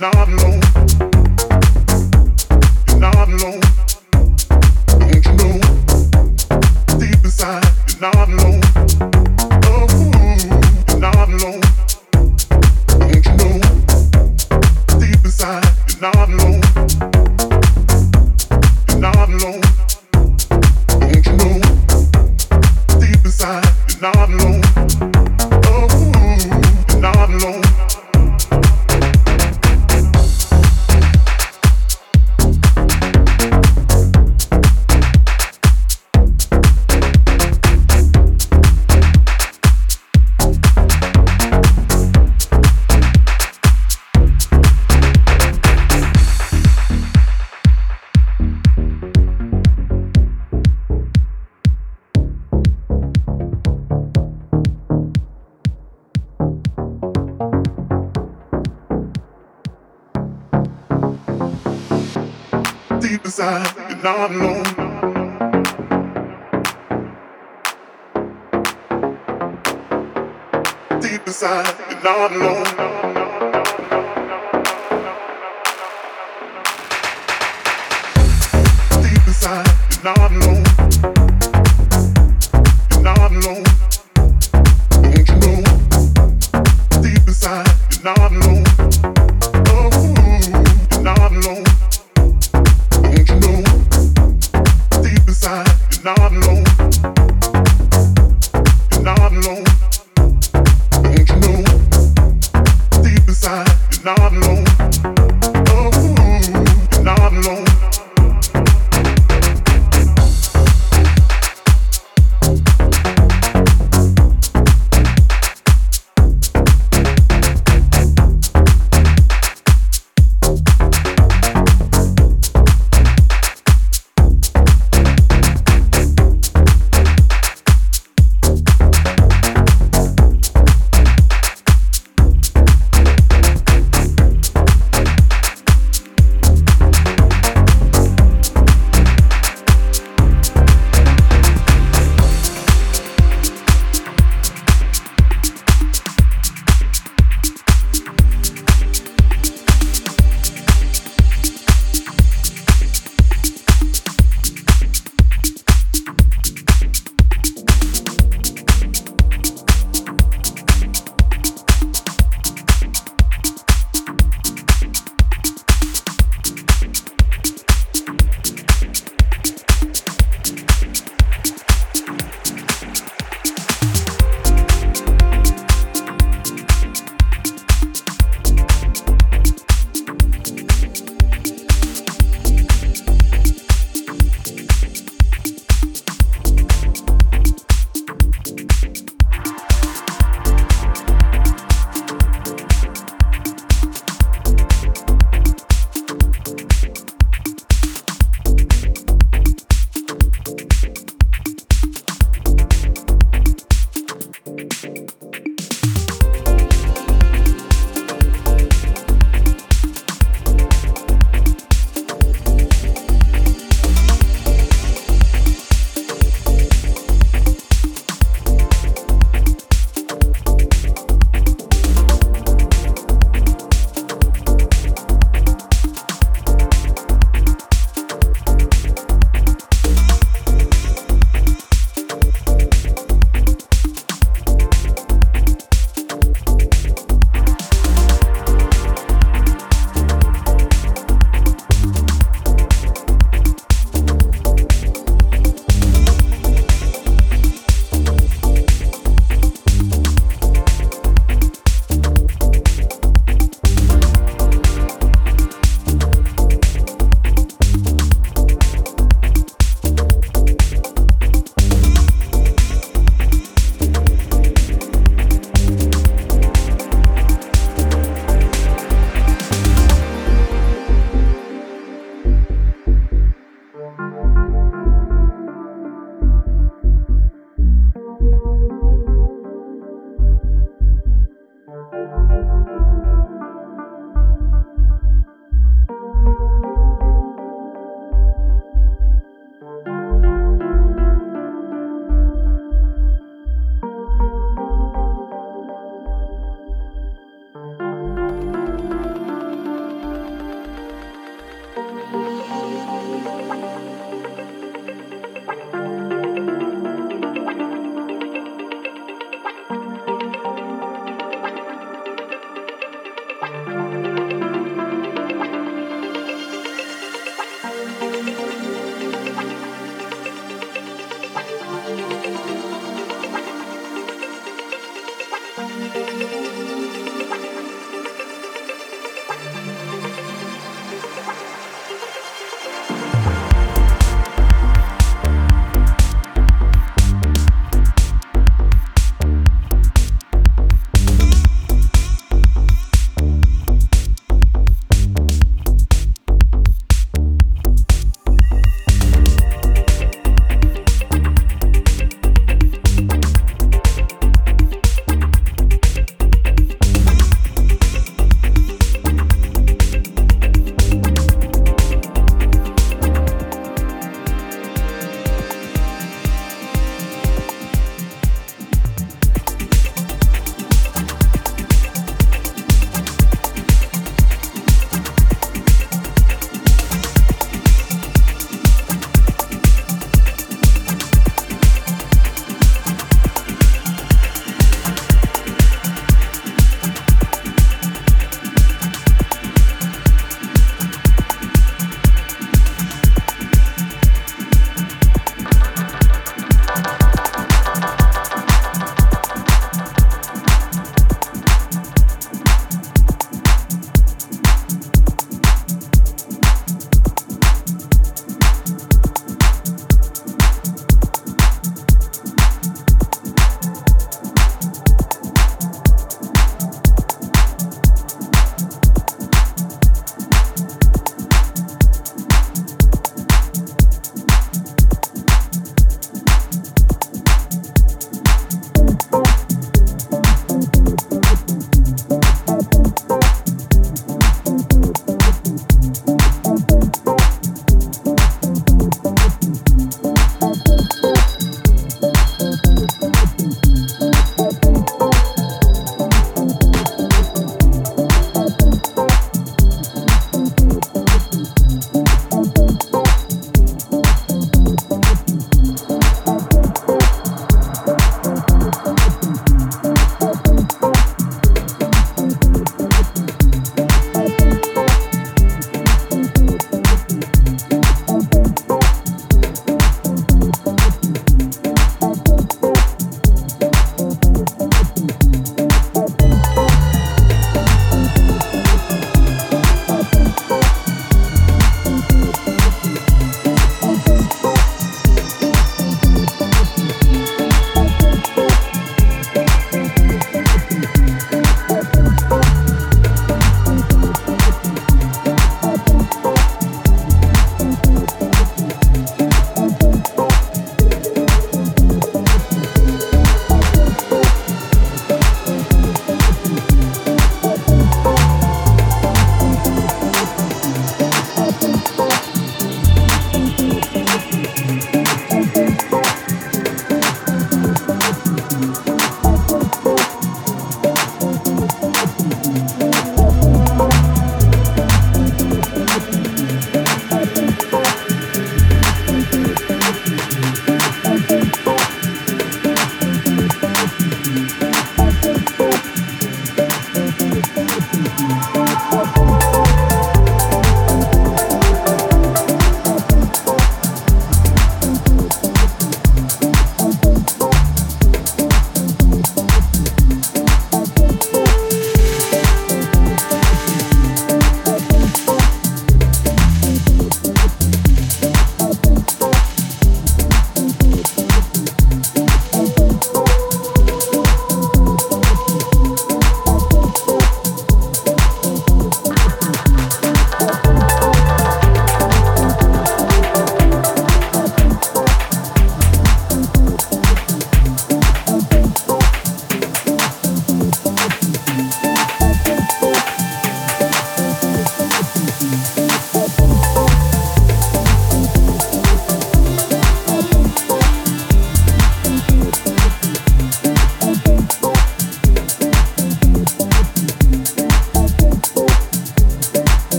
not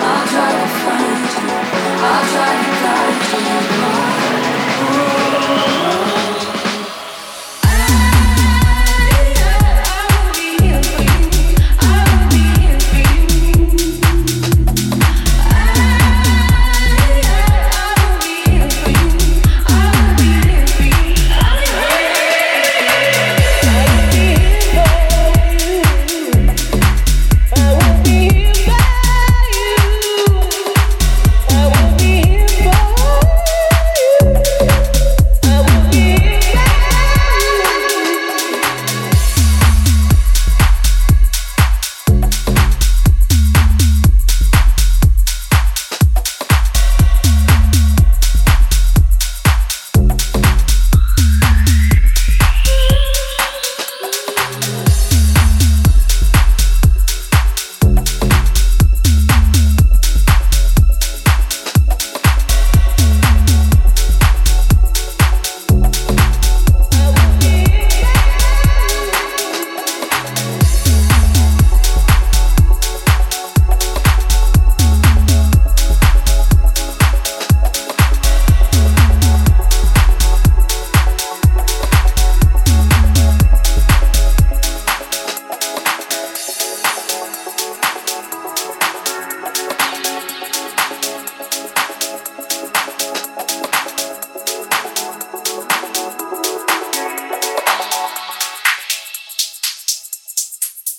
I'll try to find you. I'll try to guide you.